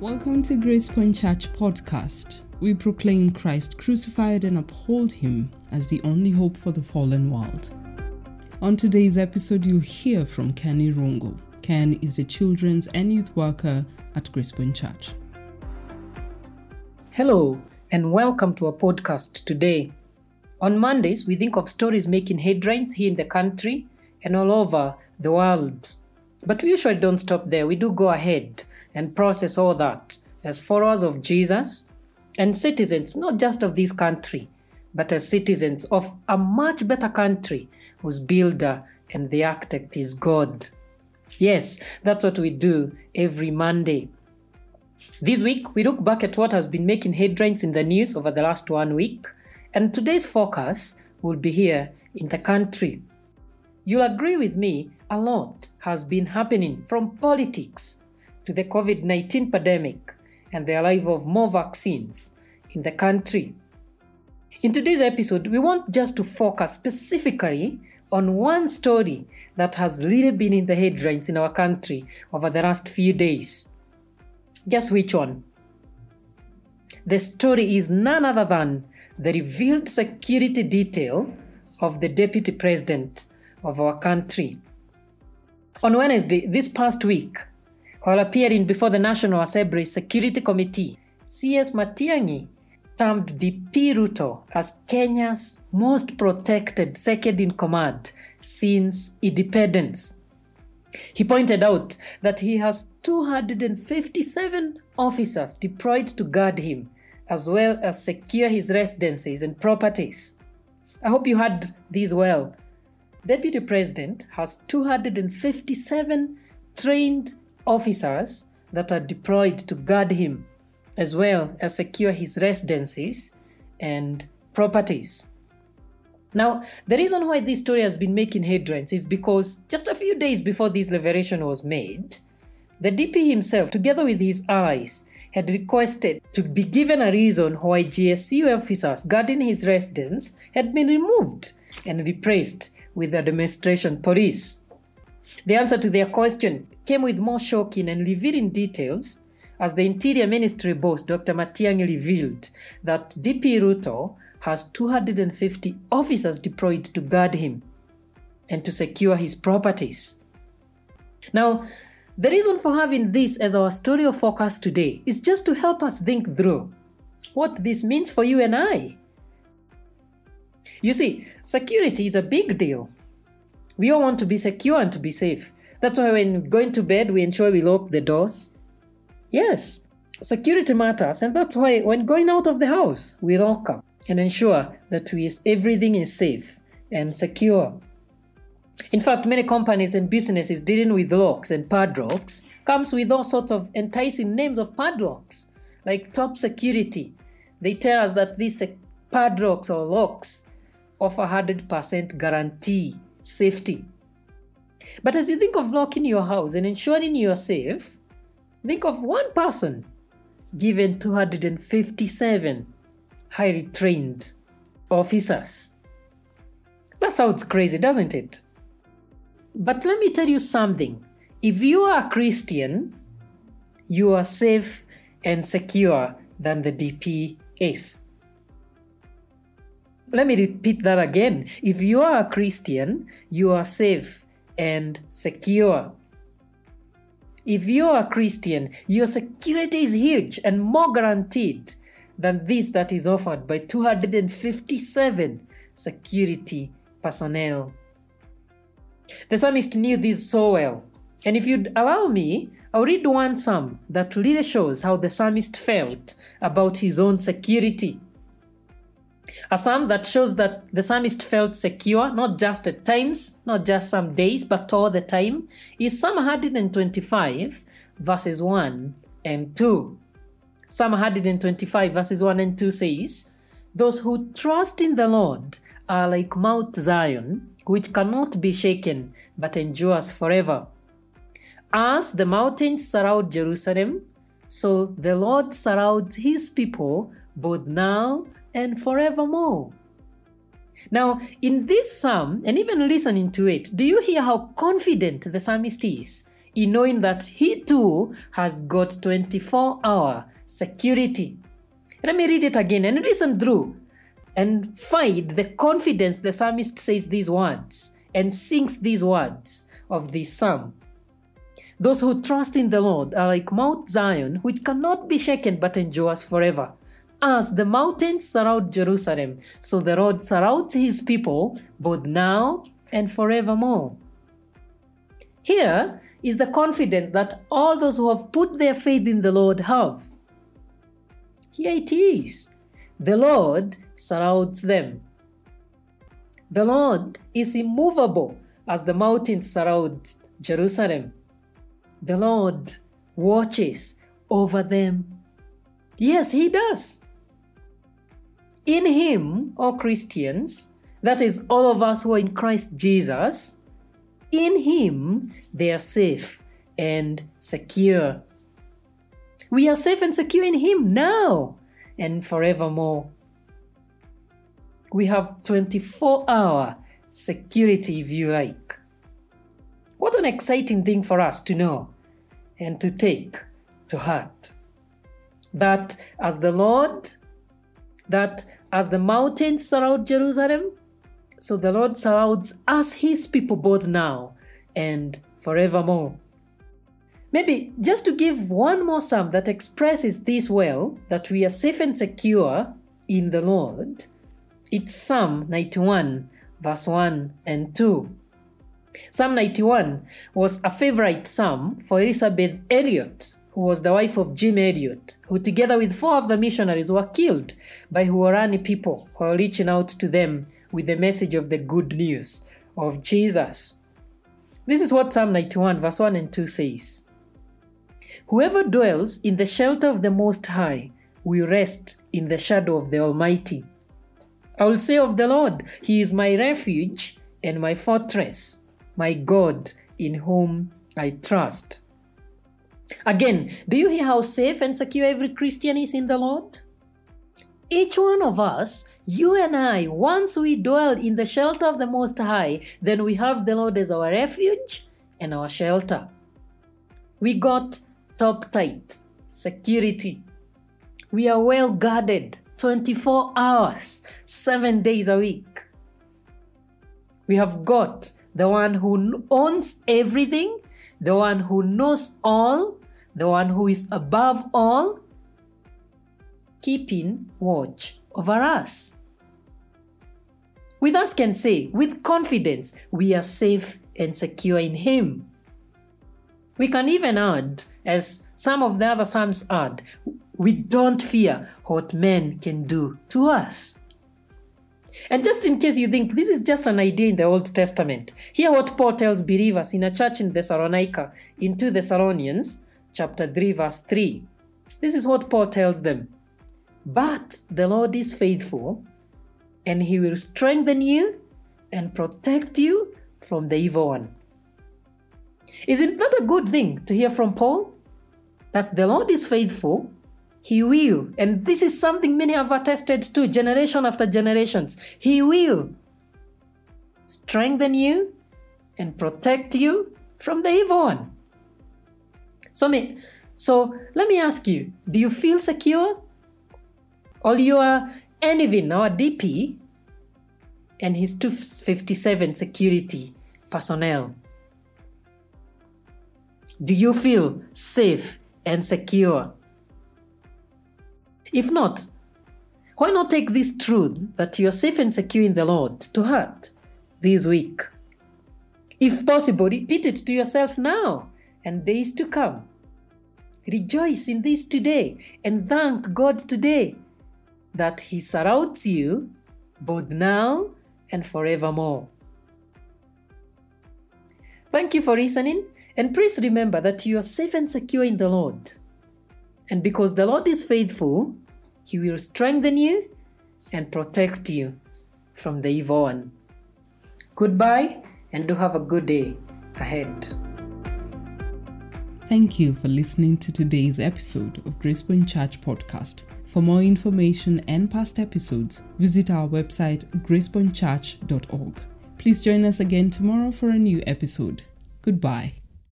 Welcome to Grace Point Church podcast. We proclaim Christ crucified and uphold him as the only hope for the fallen world. On today's episode, you'll hear from Kenny Rongo. Ken is a children's and youth worker at Grace Point Church. Hello, and welcome to our podcast today. On Mondays, we think of stories making headlines here in the country and all over the world. But we usually don't stop there. We do go ahead and process all that as followers of Jesus and citizens, not just of this country, but as citizens of a much better country whose builder and the architect is God. Yes, that's what we do every Monday. This week, we look back at what has been making headlines in the news over the last one week, and today's focus will be here in the country. You'll agree with me, a lot has been happening from politics to the COVID 19 pandemic and the arrival of more vaccines in the country. In today's episode, we want just to focus specifically on one story that has really been in the headlines in our country over the last few days. Guess which one? The story is none other than the revealed security detail of the deputy president of our country. On Wednesday, this past week, while appearing before the National Assembly Security Committee, CS Matiang'i termed DP Ruto as Kenya's most protected second in command since independence. He pointed out that he has 257 officers deployed to guard him, as well as secure his residences and properties. I hope you heard these well. Deputy President has 257 trained officers that are deployed to guard him, as well as secure his residences and properties. Now, the reason why this story has been making headlines is because just a few days before this liberation was made, the DP himself, together with his allies, had requested to be given a reason why GSU officers guarding his residence had been removed and replaced with the Administration Police. The answer to their question came with more shocking and revealing details as the Interior Ministry boss, Dr. Matiang'i, revealed that DP Ruto has 250 officers deployed to guard him and to secure his properties. Now, the reason for having this as our story of focus today is just to help us think through what this means for you and I. You see, security is a big deal. We all want to be secure and to be safe. That's why when going to bed, we ensure we lock the doors. Yes, security matters, and that's why when going out of the house, we lock up and ensure that we, everything is safe and secure. In fact, many companies and businesses dealing with locks and padlocks comes with all sorts of enticing names of padlocks, like top security. They tell us that these padlocks or locks offer 100% guarantee safety. But as you think of locking your house and ensuring you are safe, think of one person given 257 highly trained officers. That sounds crazy, doesn't it? But let me tell you something. If you are a Christian, you are safe and secure than the DP is. Let me repeat that again. If you are a Christian, you are safe and secure. If you are a Christian, your security is huge and more guaranteed than this that is offered by 257 security personnel. The psalmist knew this so well. And if you'd allow me, I'll read one psalm that really shows how the psalmist felt about his own security. A psalm that shows that the psalmist felt secure, not just at times, not just some days, but all the time, is Psalm 125, verses 1 and 2. Psalm 125, verses 1 and 2 says, Those who trust in the Lord are like Mount Zion, which cannot be shaken, but endures forever. As the mountains surround Jerusalem, so the Lord surrounds his people both now and forevermore. Now, in this psalm, and even listening to it, do you hear how confident the psalmist is in knowing that he too has got 24 hour security. Let me read it again and listen through and find the confidence the psalmist says these words and sings these words of this psalm. Those who trust in the Lord are like Mount Zion, which cannot be shaken but endures forever. As the mountains surround Jerusalem, so the Lord surrounds his people both now and forevermore. Here is the confidence that all those who have put their faith in the Lord have. Here it is the Lord surrounds them. The Lord is immovable as the mountains surround Jerusalem. The Lord watches over them. Yes, He does. In Him, all Christians, that is, all of us who are in Christ Jesus, in Him they are safe and secure. We are safe and secure in Him now and forevermore. We have 24 hour security, if you like. What an exciting thing for us to know and to take to heart. That as the Lord, that as the mountains surround Jerusalem, so the Lord surrounds us, his people, both now and forevermore. Maybe just to give one more psalm that expresses this well, that we are safe and secure in the Lord, it's Psalm 91, verse 1 and 2. Psalm 91 was a favorite psalm for Elisabeth Elliot, who was the wife of Jim Elliot, who together with four of the missionaries were killed by Huaorani people while reaching out to them with the message of the good news of Jesus. This is what Psalm 91, verse 1 and 2 says Whoever dwells in the shelter of the Most High will rest in the shadow of the Almighty. I will say of the Lord, He is my refuge and my fortress, my God in whom I trust. Again, do you hear how safe and secure every Christian is in the Lord? Each one of us, you and I, once we dwell in the shelter of the Most High, then we have the Lord as our refuge and our shelter. We got top tight security. We are well guarded 24 hours, 7 days a week. We have got the one who owns everything, the one who knows all, the one who is above all, keeping watch over us. With us can say, with confidence, we are safe and secure in Him. We can even add, as some of the other Psalms add, we don't fear what men can do to us. And just in case you think this is just an idea in the Old Testament, hear what Paul tells believers in a church in Thessalonica in 2 Thessalonians chapter 3 verse 3. This is what Paul tells them. But the Lord is faithful, and he will strengthen you and protect you from the evil one. Isn't that a good thing to hear from Paul? That the Lord is faithful he will. And this is something many have attested to generation after generations. He will strengthen you and protect you from the evil one. So, me, so let me ask you do you feel secure? All your Envin, our DP, and his 257 security personnel. Do you feel safe and secure? If not, why not take this truth that you are safe and secure in the Lord to heart this week? If possible, repeat it to yourself now and days to come. Rejoice in this today and thank God today that He surrounds you both now and forevermore. Thank you for listening, and please remember that you are safe and secure in the Lord. And because the Lord is faithful, he will strengthen you and protect you from the evil one. Goodbye and do have a good day ahead. Thank you for listening to today's episode of Gracepoint Church Podcast. For more information and past episodes, visit our website gracepointchurch.org. Please join us again tomorrow for a new episode. Goodbye.